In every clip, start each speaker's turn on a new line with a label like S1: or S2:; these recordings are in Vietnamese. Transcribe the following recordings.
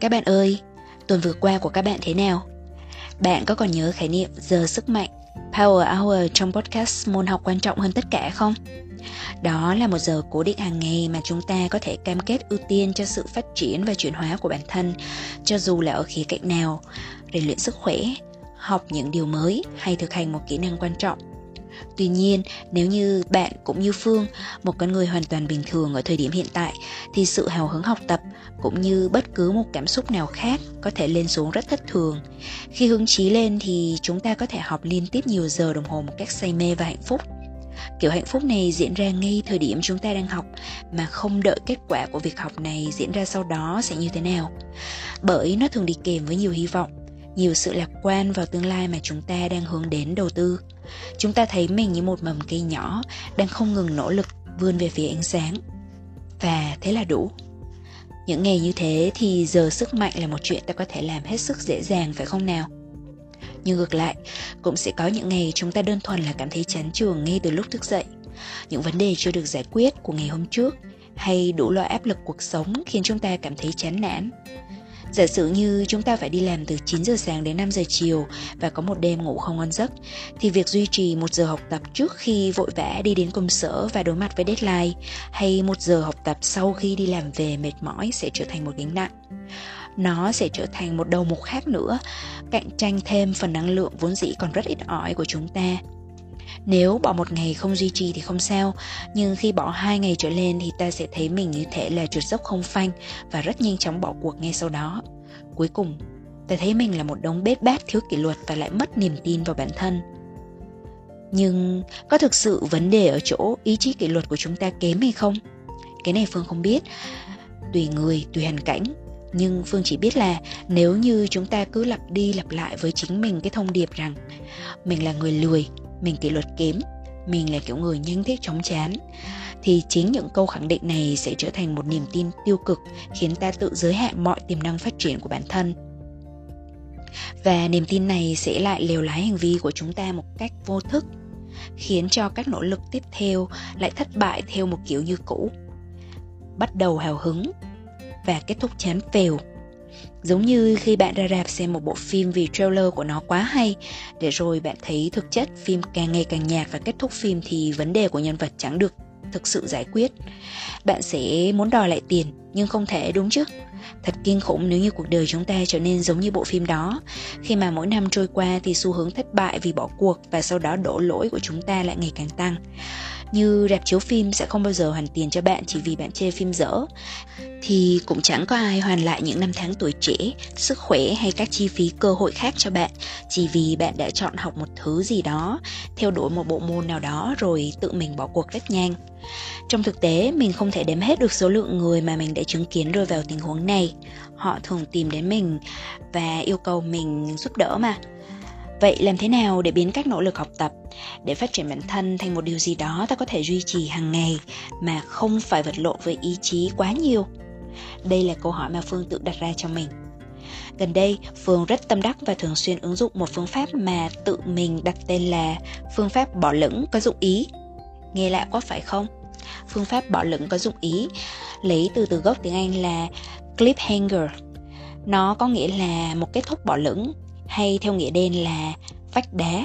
S1: Các bạn ơi, tuần vừa qua của các bạn thế nào? Bạn có còn nhớ khái niệm giờ sức mạnh, Power Hour trong podcast môn học quan trọng hơn tất cả không? Đó là một giờ cố định hàng ngày mà chúng ta có thể cam kết ưu tiên cho sự phát triển và chuyển hóa của bản thân, cho dù là ở khía cạnh nào, rèn luyện sức khỏe, học những điều mới hay thực hành một kỹ năng quan trọng Tuy nhiên, nếu như bạn cũng như Phương, một con người hoàn toàn bình thường ở thời điểm hiện tại, thì sự hào hứng học tập cũng như bất cứ một cảm xúc nào khác có thể lên xuống rất thất thường. Khi hứng chí lên thì chúng ta có thể học liên tiếp nhiều giờ đồng hồ một cách say mê và hạnh phúc. Kiểu hạnh phúc này diễn ra ngay thời điểm chúng ta đang học mà không đợi kết quả của việc học này diễn ra sau đó sẽ như thế nào. Bởi nó thường đi kèm với nhiều hy vọng, nhiều sự lạc quan vào tương lai mà chúng ta đang hướng đến đầu tư chúng ta thấy mình như một mầm cây nhỏ, đang không ngừng nỗ lực vươn về phía ánh sáng. Và thế là đủ. Những ngày như thế thì giờ sức mạnh là một chuyện ta có thể làm hết sức dễ dàng, phải không nào? Nhưng ngược lại, cũng sẽ có những ngày chúng ta đơn thuần là cảm thấy chán trường ngay từ lúc thức dậy. Những vấn đề chưa được giải quyết của ngày hôm trước hay đủ loại áp lực cuộc sống khiến chúng ta cảm thấy chán nản. Giả sử như chúng ta phải đi làm từ 9 giờ sáng đến 5 giờ chiều và có một đêm ngủ không ngon giấc, thì việc duy trì một giờ học tập trước khi vội vã đi đến công sở và đối mặt với deadline, hay một giờ học tập sau khi đi làm về mệt mỏi sẽ trở thành một gánh nặng. Nó sẽ trở thành một đầu mục khác nữa, cạnh tranh thêm phần năng lượng vốn dĩ còn rất ít ỏi của chúng ta nếu bỏ một ngày không duy trì thì không sao, nhưng khi bỏ hai ngày trở lên thì ta sẽ thấy mình như thể là trượt dốc không phanh và rất nhanh chóng bỏ cuộc ngay sau đó. Cuối cùng, ta thấy mình là một đống bết bát thiếu kỷ luật và lại mất niềm tin vào bản thân. Nhưng có thực sự vấn đề ở chỗ ý chí kỷ luật của chúng ta kém hay không? Cái này Phương không biết. Tùy người, tùy hoàn cảnh, nhưng phương chỉ biết là nếu như chúng ta cứ lặp đi lặp lại với chính mình cái thông điệp rằng mình là người lười mình kỷ luật kém, mình là kiểu người nhanh thích chóng chán, thì chính những câu khẳng định này sẽ trở thành một niềm tin tiêu cực khiến ta tự giới hạn mọi tiềm năng phát triển của bản thân. Và niềm tin này sẽ lại lều lái hành vi của chúng ta một cách vô thức, khiến cho các nỗ lực tiếp theo lại thất bại theo một kiểu như cũ, bắt đầu hào hứng và kết thúc chán phèo. Giống như khi bạn ra rạp xem một bộ phim vì trailer của nó quá hay, để rồi bạn thấy thực chất phim càng ngày càng nhạt và kết thúc phim thì vấn đề của nhân vật chẳng được thực sự giải quyết. Bạn sẽ muốn đòi lại tiền nhưng không thể đúng chứ? Thật kinh khủng nếu như cuộc đời chúng ta trở nên giống như bộ phim đó Khi mà mỗi năm trôi qua thì xu hướng thất bại vì bỏ cuộc Và sau đó đổ lỗi của chúng ta lại ngày càng tăng như rạp chiếu phim sẽ không bao giờ hoàn tiền cho bạn chỉ vì bạn chê phim dở thì cũng chẳng có ai hoàn lại những năm tháng tuổi trẻ, sức khỏe hay các chi phí cơ hội khác cho bạn chỉ vì bạn đã chọn học một thứ gì đó, theo đuổi một bộ môn nào đó rồi tự mình bỏ cuộc rất nhanh. Trong thực tế, mình không thể đếm hết được số lượng người mà mình đã chứng kiến rơi vào tình huống này. Họ thường tìm đến mình và yêu cầu mình giúp đỡ mà Vậy làm thế nào để biến các nỗ lực học tập để phát triển bản thân thành một điều gì đó ta có thể duy trì hàng ngày mà không phải vật lộn với ý chí quá nhiều? Đây là câu hỏi mà Phương tự đặt ra cho mình. Gần đây, Phương rất tâm đắc và thường xuyên ứng dụng một phương pháp mà tự mình đặt tên là phương pháp bỏ lửng có dụng ý. Nghe lạ quá phải không? Phương pháp bỏ lửng có dụng ý lấy từ từ gốc tiếng Anh là cliffhanger. Nó có nghĩa là một kết thúc bỏ lửng hay theo nghĩa đen là vách đá.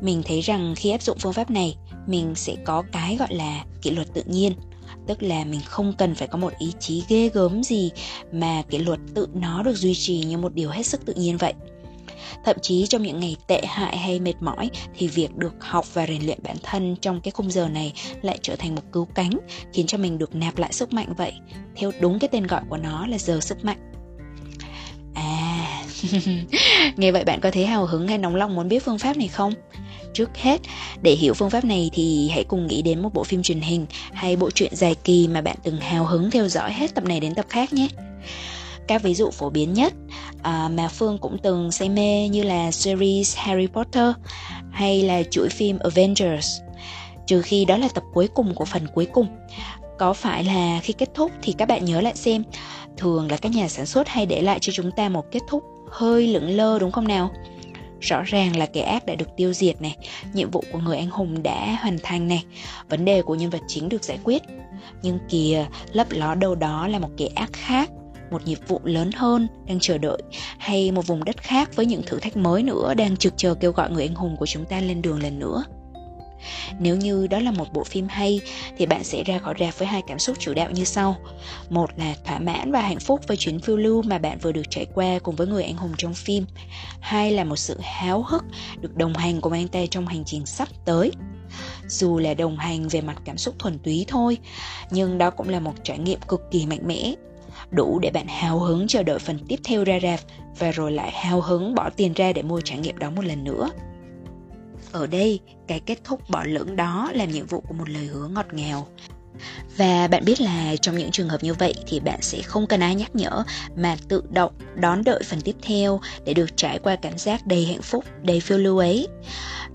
S1: Mình thấy rằng khi áp dụng phương pháp này, mình sẽ có cái gọi là kỷ luật tự nhiên. Tức là mình không cần phải có một ý chí ghê gớm gì mà kỷ luật tự nó được duy trì như một điều hết sức tự nhiên vậy. Thậm chí trong những ngày tệ hại hay mệt mỏi thì việc được học và rèn luyện bản thân trong cái khung giờ này lại trở thành một cứu cánh, khiến cho mình được nạp lại sức mạnh vậy. Theo đúng cái tên gọi của nó là giờ sức mạnh. Nghe vậy bạn có thấy hào hứng hay nóng lòng muốn biết phương pháp này không? Trước hết, để hiểu phương pháp này thì hãy cùng nghĩ đến một bộ phim truyền hình hay bộ truyện dài kỳ mà bạn từng hào hứng theo dõi hết tập này đến tập khác nhé. Các ví dụ phổ biến nhất à, mà Phương cũng từng say mê như là series Harry Potter hay là chuỗi phim Avengers. Trừ khi đó là tập cuối cùng của phần cuối cùng. Có phải là khi kết thúc thì các bạn nhớ lại xem, thường là các nhà sản xuất hay để lại cho chúng ta một kết thúc hơi lững lơ đúng không nào? rõ ràng là kẻ ác đã được tiêu diệt này, nhiệm vụ của người anh hùng đã hoàn thành này, vấn đề của nhân vật chính được giải quyết nhưng kìa, lấp ló đâu đó là một kẻ ác khác, một nhiệm vụ lớn hơn đang chờ đợi, hay một vùng đất khác với những thử thách mới nữa đang trực chờ kêu gọi người anh hùng của chúng ta lên đường lần nữa nếu như đó là một bộ phim hay thì bạn sẽ ra khỏi rạp với hai cảm xúc chủ đạo như sau. Một là thỏa mãn và hạnh phúc với chuyến phiêu lưu mà bạn vừa được trải qua cùng với người anh hùng trong phim. Hai là một sự háo hức được đồng hành cùng anh ta trong hành trình sắp tới. Dù là đồng hành về mặt cảm xúc thuần túy thôi, nhưng đó cũng là một trải nghiệm cực kỳ mạnh mẽ đủ để bạn hào hứng chờ đợi phần tiếp theo ra rạp và rồi lại hào hứng bỏ tiền ra để mua trải nghiệm đó một lần nữa. Ở đây, cái kết thúc bỏ lưỡng đó làm nhiệm vụ của một lời hứa ngọt ngào. Và bạn biết là trong những trường hợp như vậy thì bạn sẽ không cần ai nhắc nhở mà tự động đón đợi phần tiếp theo để được trải qua cảm giác đầy hạnh phúc, đầy phiêu lưu ấy.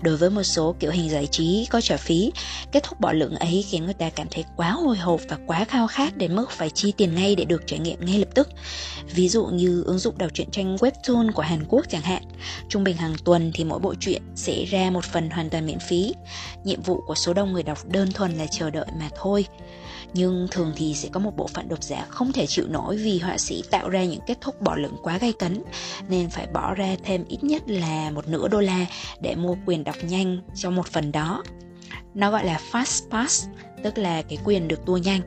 S1: Đối với một số kiểu hình giải trí có trả phí, kết thúc bỏ lượng ấy khiến người ta cảm thấy quá hồi hộp và quá khao khát đến mức phải chi tiền ngay để được trải nghiệm ngay lập tức. Ví dụ như ứng dụng đọc truyện tranh webtoon của Hàn Quốc chẳng hạn. Trung bình hàng tuần thì mỗi bộ truyện sẽ ra một phần hoàn toàn miễn phí. Nhiệm vụ của số đông người đọc đơn thuần là chờ đợi mà thôi nhưng thường thì sẽ có một bộ phận độc giả không thể chịu nổi vì họa sĩ tạo ra những kết thúc bỏ lửng quá gay cấn, nên phải bỏ ra thêm ít nhất là một nửa đô la để mua quyền đọc nhanh cho một phần đó nó gọi là fast pass, tức là cái quyền được tua nhanh.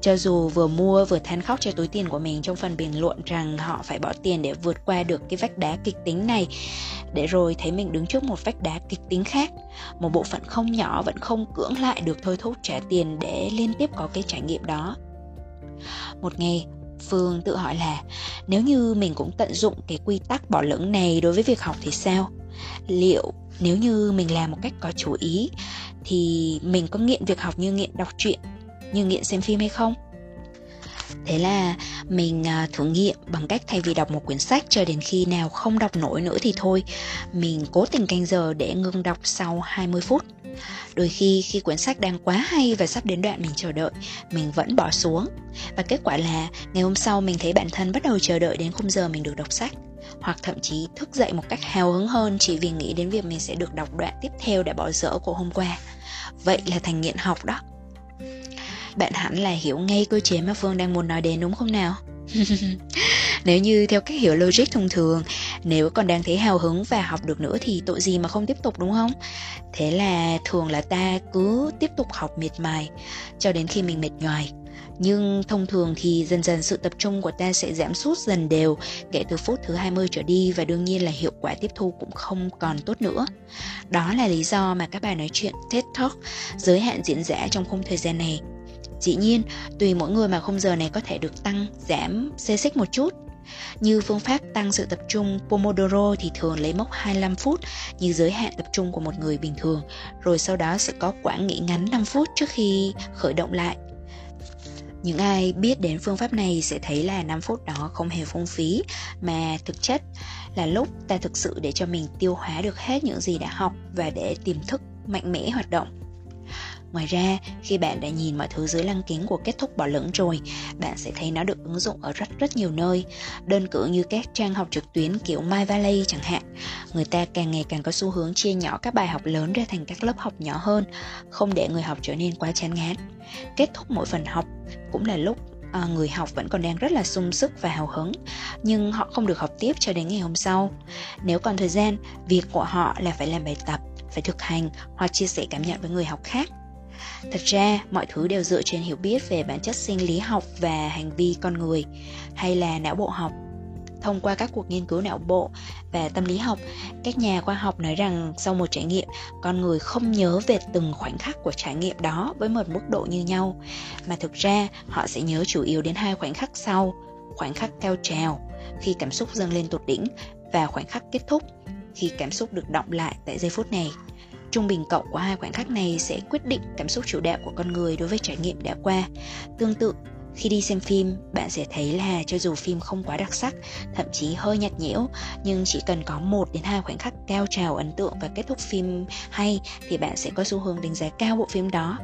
S1: Cho dù vừa mua vừa than khóc cho túi tiền của mình, trong phần bình luận rằng họ phải bỏ tiền để vượt qua được cái vách đá kịch tính này, để rồi thấy mình đứng trước một vách đá kịch tính khác. Một bộ phận không nhỏ vẫn không cưỡng lại được thôi thúc trả tiền để liên tiếp có cái trải nghiệm đó. Một ngày, phương tự hỏi là, nếu như mình cũng tận dụng cái quy tắc bỏ lửng này đối với việc học thì sao? Liệu nếu như mình làm một cách có chú ý thì mình có nghiện việc học như nghiện đọc truyện, như nghiện xem phim hay không? Thế là mình à, thử nghiệm bằng cách thay vì đọc một quyển sách cho đến khi nào không đọc nổi nữa thì thôi. Mình cố tình canh giờ để ngưng đọc sau 20 phút. Đôi khi khi quyển sách đang quá hay và sắp đến đoạn mình chờ đợi, mình vẫn bỏ xuống. Và kết quả là ngày hôm sau mình thấy bản thân bắt đầu chờ đợi đến khung giờ mình được đọc sách hoặc thậm chí thức dậy một cách hào hứng hơn chỉ vì nghĩ đến việc mình sẽ được đọc đoạn tiếp theo đã bỏ dở của hôm qua. Vậy là thành nghiện học đó. Bạn hẳn là hiểu ngay cơ chế mà phương đang muốn nói đến đúng không nào? Nếu như theo cách hiểu logic thông thường, nếu còn đang thấy hào hứng và học được nữa thì tội gì mà không tiếp tục đúng không? Thế là thường là ta cứ tiếp tục học miệt mài cho đến khi mình mệt nhoài nhưng thông thường thì dần dần sự tập trung của ta sẽ giảm sút dần đều kể từ phút thứ 20 trở đi và đương nhiên là hiệu quả tiếp thu cũng không còn tốt nữa. Đó là lý do mà các bài nói chuyện TED Talk giới hạn diễn giả trong khung thời gian này. Dĩ nhiên, tùy mỗi người mà khung giờ này có thể được tăng, giảm, xê xích một chút. Như phương pháp tăng sự tập trung Pomodoro thì thường lấy mốc 25 phút như giới hạn tập trung của một người bình thường, rồi sau đó sẽ có quãng nghỉ ngắn 5 phút trước khi khởi động lại những ai biết đến phương pháp này sẽ thấy là 5 phút đó không hề phung phí, mà thực chất là lúc ta thực sự để cho mình tiêu hóa được hết những gì đã học và để tiềm thức mạnh mẽ hoạt động. Ngoài ra, khi bạn đã nhìn mọi thứ dưới lăng kính của kết thúc bỏ lửng rồi, bạn sẽ thấy nó được ứng dụng ở rất rất nhiều nơi. Đơn cử như các trang học trực tuyến kiểu My Valley chẳng hạn, người ta càng ngày càng có xu hướng chia nhỏ các bài học lớn ra thành các lớp học nhỏ hơn, không để người học trở nên quá chán ngán. Kết thúc mỗi phần học cũng là lúc à, người học vẫn còn đang rất là sung sức và hào hứng nhưng họ không được học tiếp cho đến ngày hôm sau nếu còn thời gian việc của họ là phải làm bài tập phải thực hành hoặc chia sẻ cảm nhận với người học khác thật ra, mọi thứ đều dựa trên hiểu biết về bản chất sinh lý học và hành vi con người, hay là não bộ học. Thông qua các cuộc nghiên cứu não bộ và tâm lý học, các nhà khoa học nói rằng sau một trải nghiệm, con người không nhớ về từng khoảnh khắc của trải nghiệm đó với một mức độ như nhau, mà thực ra họ sẽ nhớ chủ yếu đến hai khoảnh khắc sau, khoảnh khắc cao trào khi cảm xúc dâng lên tột đỉnh và khoảnh khắc kết thúc khi cảm xúc được động lại tại giây phút này trung bình cộng của hai khoảnh khắc này sẽ quyết định cảm xúc chủ đạo của con người đối với trải nghiệm đã qua. Tương tự, khi đi xem phim, bạn sẽ thấy là cho dù phim không quá đặc sắc, thậm chí hơi nhạt nhẽo, nhưng chỉ cần có một đến hai khoảnh khắc cao trào ấn tượng và kết thúc phim hay thì bạn sẽ có xu hướng đánh giá cao bộ phim đó.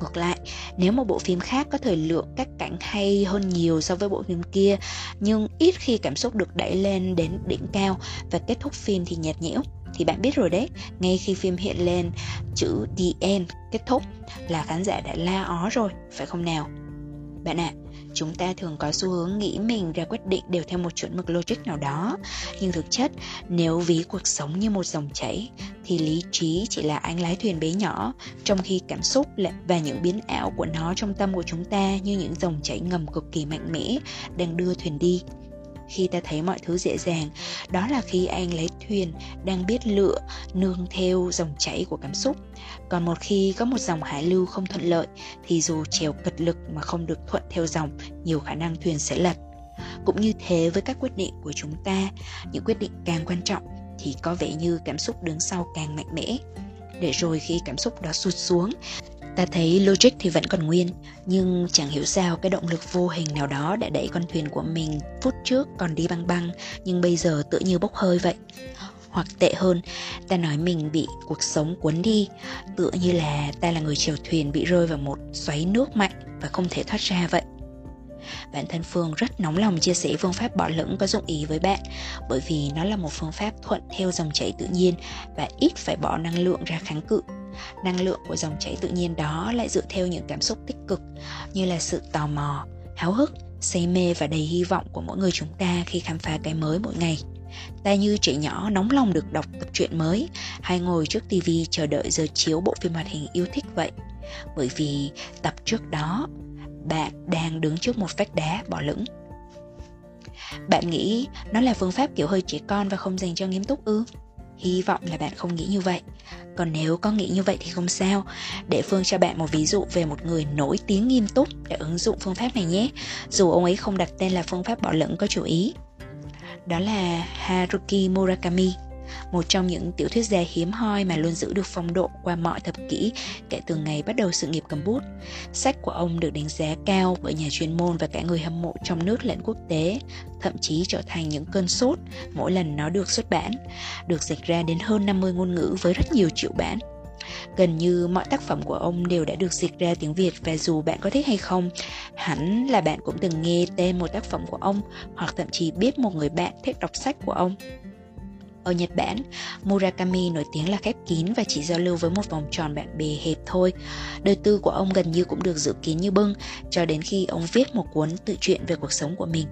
S1: Ngược lại, nếu một bộ phim khác có thời lượng, các cảnh hay hơn nhiều so với bộ phim kia, nhưng ít khi cảm xúc được đẩy lên đến đỉnh cao và kết thúc phim thì nhạt nhẽo thì bạn biết rồi đấy. Ngay khi phim hiện lên chữ the end kết thúc là khán giả đã la ó rồi phải không nào? Bạn ạ, à, chúng ta thường có xu hướng nghĩ mình ra quyết định đều theo một chuẩn mực logic nào đó. Nhưng thực chất, nếu ví cuộc sống như một dòng chảy, thì lý trí chỉ là anh lái thuyền bé nhỏ, trong khi cảm xúc và những biến ảo của nó trong tâm của chúng ta như những dòng chảy ngầm cực kỳ mạnh mẽ đang đưa thuyền đi khi ta thấy mọi thứ dễ dàng, đó là khi anh lấy thuyền đang biết lựa, nương theo dòng chảy của cảm xúc. Còn một khi có một dòng hải lưu không thuận lợi, thì dù chèo cật lực mà không được thuận theo dòng, nhiều khả năng thuyền sẽ lật. Cũng như thế với các quyết định của chúng ta, những quyết định càng quan trọng thì có vẻ như cảm xúc đứng sau càng mạnh mẽ. Để rồi khi cảm xúc đó sụt xuống Ta thấy logic thì vẫn còn nguyên, nhưng chẳng hiểu sao cái động lực vô hình nào đó đã đẩy con thuyền của mình phút trước còn đi băng băng, nhưng bây giờ tựa như bốc hơi vậy. Hoặc tệ hơn, ta nói mình bị cuộc sống cuốn đi, tựa như là ta là người chèo thuyền bị rơi vào một xoáy nước mạnh và không thể thoát ra vậy. Bản thân Phương rất nóng lòng chia sẻ phương pháp bỏ lửng có dụng ý với bạn bởi vì nó là một phương pháp thuận theo dòng chảy tự nhiên và ít phải bỏ năng lượng ra kháng cự năng lượng của dòng chảy tự nhiên đó lại dựa theo những cảm xúc tích cực, như là sự tò mò, háo hức, say mê và đầy hy vọng của mỗi người chúng ta khi khám phá cái mới mỗi ngày. Ta như trẻ nhỏ nóng lòng được đọc tập truyện mới, hay ngồi trước tivi chờ đợi giờ chiếu bộ phim hoạt hình yêu thích vậy. Bởi vì tập trước đó, bạn đang đứng trước một vách đá bỏ lửng. Bạn nghĩ nó là phương pháp kiểu hơi trẻ con và không dành cho nghiêm túc ư? Hy vọng là bạn không nghĩ như vậy. Còn nếu có nghĩ như vậy thì không sao. Để phương cho bạn một ví dụ về một người nổi tiếng nghiêm túc để ứng dụng phương pháp này nhé. Dù ông ấy không đặt tên là phương pháp bỏ lửng có chủ ý. Đó là haruki murakami một trong những tiểu thuyết gia hiếm hoi mà luôn giữ được phong độ qua mọi thập kỷ kể từ ngày bắt đầu sự nghiệp cầm bút. Sách của ông được đánh giá cao bởi nhà chuyên môn và cả người hâm mộ trong nước lẫn quốc tế, thậm chí trở thành những cơn sốt mỗi lần nó được xuất bản, được dịch ra đến hơn 50 ngôn ngữ với rất nhiều triệu bản. Gần như mọi tác phẩm của ông đều đã được dịch ra tiếng Việt và dù bạn có thích hay không, hẳn là bạn cũng từng nghe tên một tác phẩm của ông hoặc thậm chí biết một người bạn thích đọc sách của ông. Ở Nhật Bản, Murakami nổi tiếng là khép kín và chỉ giao lưu với một vòng tròn bạn bè hẹp thôi. Đời tư của ông gần như cũng được giữ kín như bưng cho đến khi ông viết một cuốn tự truyện về cuộc sống của mình.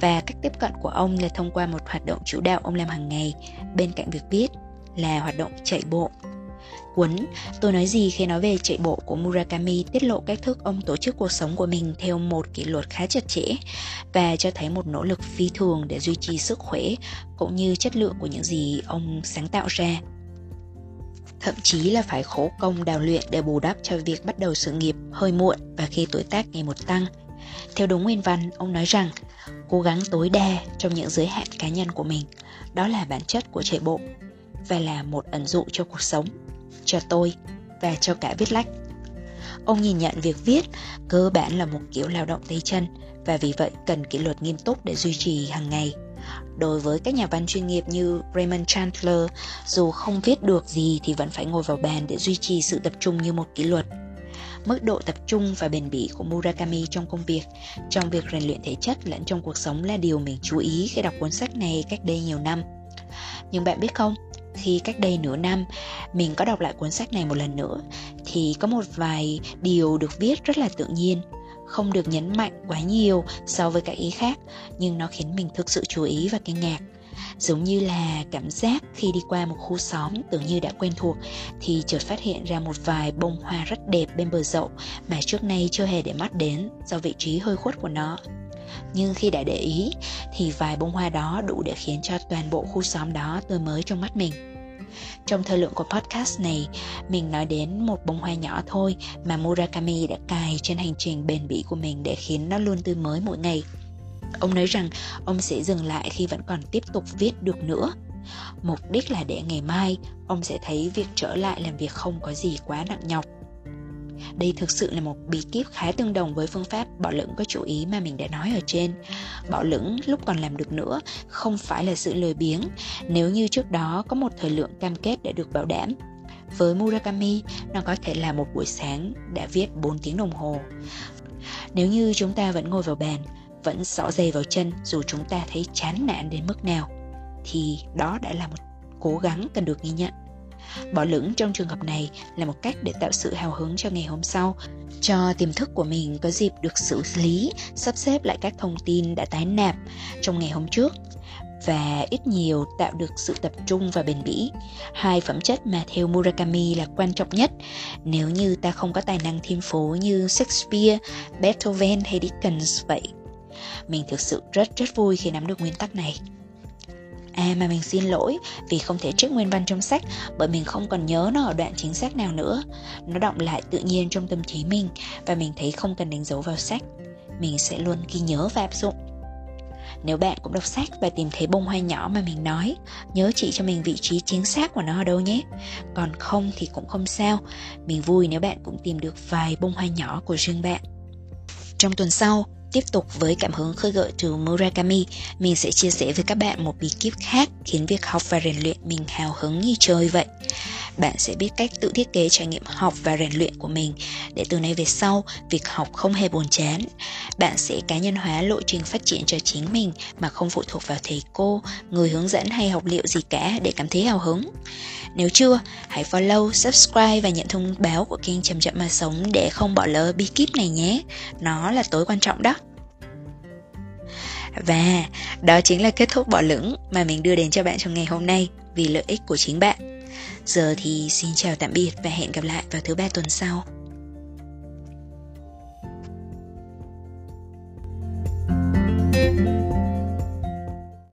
S1: Và cách tiếp cận của ông là thông qua một hoạt động chủ đạo ông làm hàng ngày bên cạnh việc viết là hoạt động chạy bộ Cuốn Tôi nói gì khi nói về chạy bộ của Murakami tiết lộ cách thức ông tổ chức cuộc sống của mình theo một kỷ luật khá chặt chẽ và cho thấy một nỗ lực phi thường để duy trì sức khỏe cũng như chất lượng của những gì ông sáng tạo ra. Thậm chí là phải khổ công đào luyện để bù đắp cho việc bắt đầu sự nghiệp hơi muộn và khi tuổi tác ngày một tăng. Theo đúng nguyên văn, ông nói rằng cố gắng tối đa trong những giới hạn cá nhân của mình, đó là bản chất của chạy bộ và là một ẩn dụ cho cuộc sống cho tôi và cho cả viết lách. Ông nhìn nhận việc viết cơ bản là một kiểu lao động tay chân và vì vậy cần kỷ luật nghiêm túc để duy trì hàng ngày. Đối với các nhà văn chuyên nghiệp như Raymond Chandler, dù không viết được gì thì vẫn phải ngồi vào bàn để duy trì sự tập trung như một kỷ luật. Mức độ tập trung và bền bỉ của Murakami trong công việc, trong việc rèn luyện thể chất lẫn trong cuộc sống là điều mình chú ý khi đọc cuốn sách này cách đây nhiều năm. Nhưng bạn biết không, khi cách đây nửa năm, mình có đọc lại cuốn sách này một lần nữa, thì có một vài điều được viết rất là tự nhiên, không được nhấn mạnh quá nhiều so với các ý khác, nhưng nó khiến mình thực sự chú ý và kinh ngạc. Giống như là cảm giác khi đi qua một khu xóm tưởng như đã quen thuộc, thì chợt phát hiện ra một vài bông hoa rất đẹp bên bờ dậu mà trước nay chưa hề để mắt đến do vị trí hơi khuất của nó. Nhưng khi đã để ý, thì vài bông hoa đó đủ để khiến cho toàn bộ khu xóm đó tươi mới trong mắt mình trong thời lượng của podcast này, mình nói đến một bông hoa nhỏ thôi mà Murakami đã cài trên hành trình bền bỉ của mình để khiến nó luôn tươi mới mỗi ngày. Ông nói rằng ông sẽ dừng lại khi vẫn còn tiếp tục viết được nữa Mục đích là để ngày mai ông sẽ thấy việc trở lại làm việc không có gì quá nặng nhọc. Đây thực sự là một bí kíp khá tương đồng với phương pháp bỏ lửng có chủ ý mà mình đã nói ở trên. Bỏ lửng lúc còn làm được nữa không phải là sự lười biếng nếu như trước đó có một thời lượng cam kết đã được bảo đảm. Với Murakami, nó có thể là một buổi sáng đã viết 4 tiếng đồng hồ. Nếu như chúng ta vẫn ngồi vào bàn, vẫn xỏ giày vào chân dù chúng ta thấy chán nản đến mức nào, thì đó đã là một cố gắng cần được ghi nhận. Bỏ lửng trong trường hợp này là một cách để tạo sự hào hứng cho ngày hôm sau, cho tiềm thức của mình có dịp được xử lý, sắp xếp lại các thông tin đã tái nạp trong ngày hôm trước và ít nhiều tạo được sự tập trung và bền bỉ. Hai phẩm chất mà theo Murakami là quan trọng nhất nếu như ta không có tài năng thiên phú như Shakespeare, Beethoven hay Dickens vậy. Mình thực sự rất rất vui khi nắm được nguyên tắc này. À mà mình xin lỗi vì không thể trích nguyên văn trong sách bởi mình không còn nhớ nó ở đoạn chính xác nào nữa. Nó động lại tự nhiên trong tâm trí mình và mình thấy không cần đánh dấu vào sách. Mình sẽ luôn ghi nhớ và áp dụng. Nếu bạn cũng đọc sách và tìm thấy bông hoa nhỏ mà mình nói, nhớ chỉ cho mình vị trí chính xác của nó ở đâu nhé. Còn không thì cũng không sao. Mình vui nếu bạn cũng tìm được vài bông hoa nhỏ của riêng bạn. Trong tuần sau, Tiếp tục với cảm hứng khơi gợi từ Murakami, mình sẽ chia sẻ với các bạn một bí kíp khác khiến việc học và rèn luyện mình hào hứng như chơi vậy. Bạn sẽ biết cách tự thiết kế trải nghiệm học và rèn luyện của mình để từ nay về sau, việc học không hề buồn chán. Bạn sẽ cá nhân hóa lộ trình phát triển cho chính mình mà không phụ thuộc vào thầy cô, người hướng dẫn hay học liệu gì cả để cảm thấy hào hứng. Nếu chưa, hãy follow, subscribe và nhận thông báo của kênh Chậm Chậm Mà Sống để không bỏ lỡ bí kíp này nhé. Nó là tối quan trọng đó. Và đó chính là kết thúc bỏ lửng mà mình đưa đến cho bạn trong ngày hôm nay vì lợi ích của chính bạn. Giờ thì xin chào tạm biệt và hẹn gặp lại vào thứ ba tuần sau.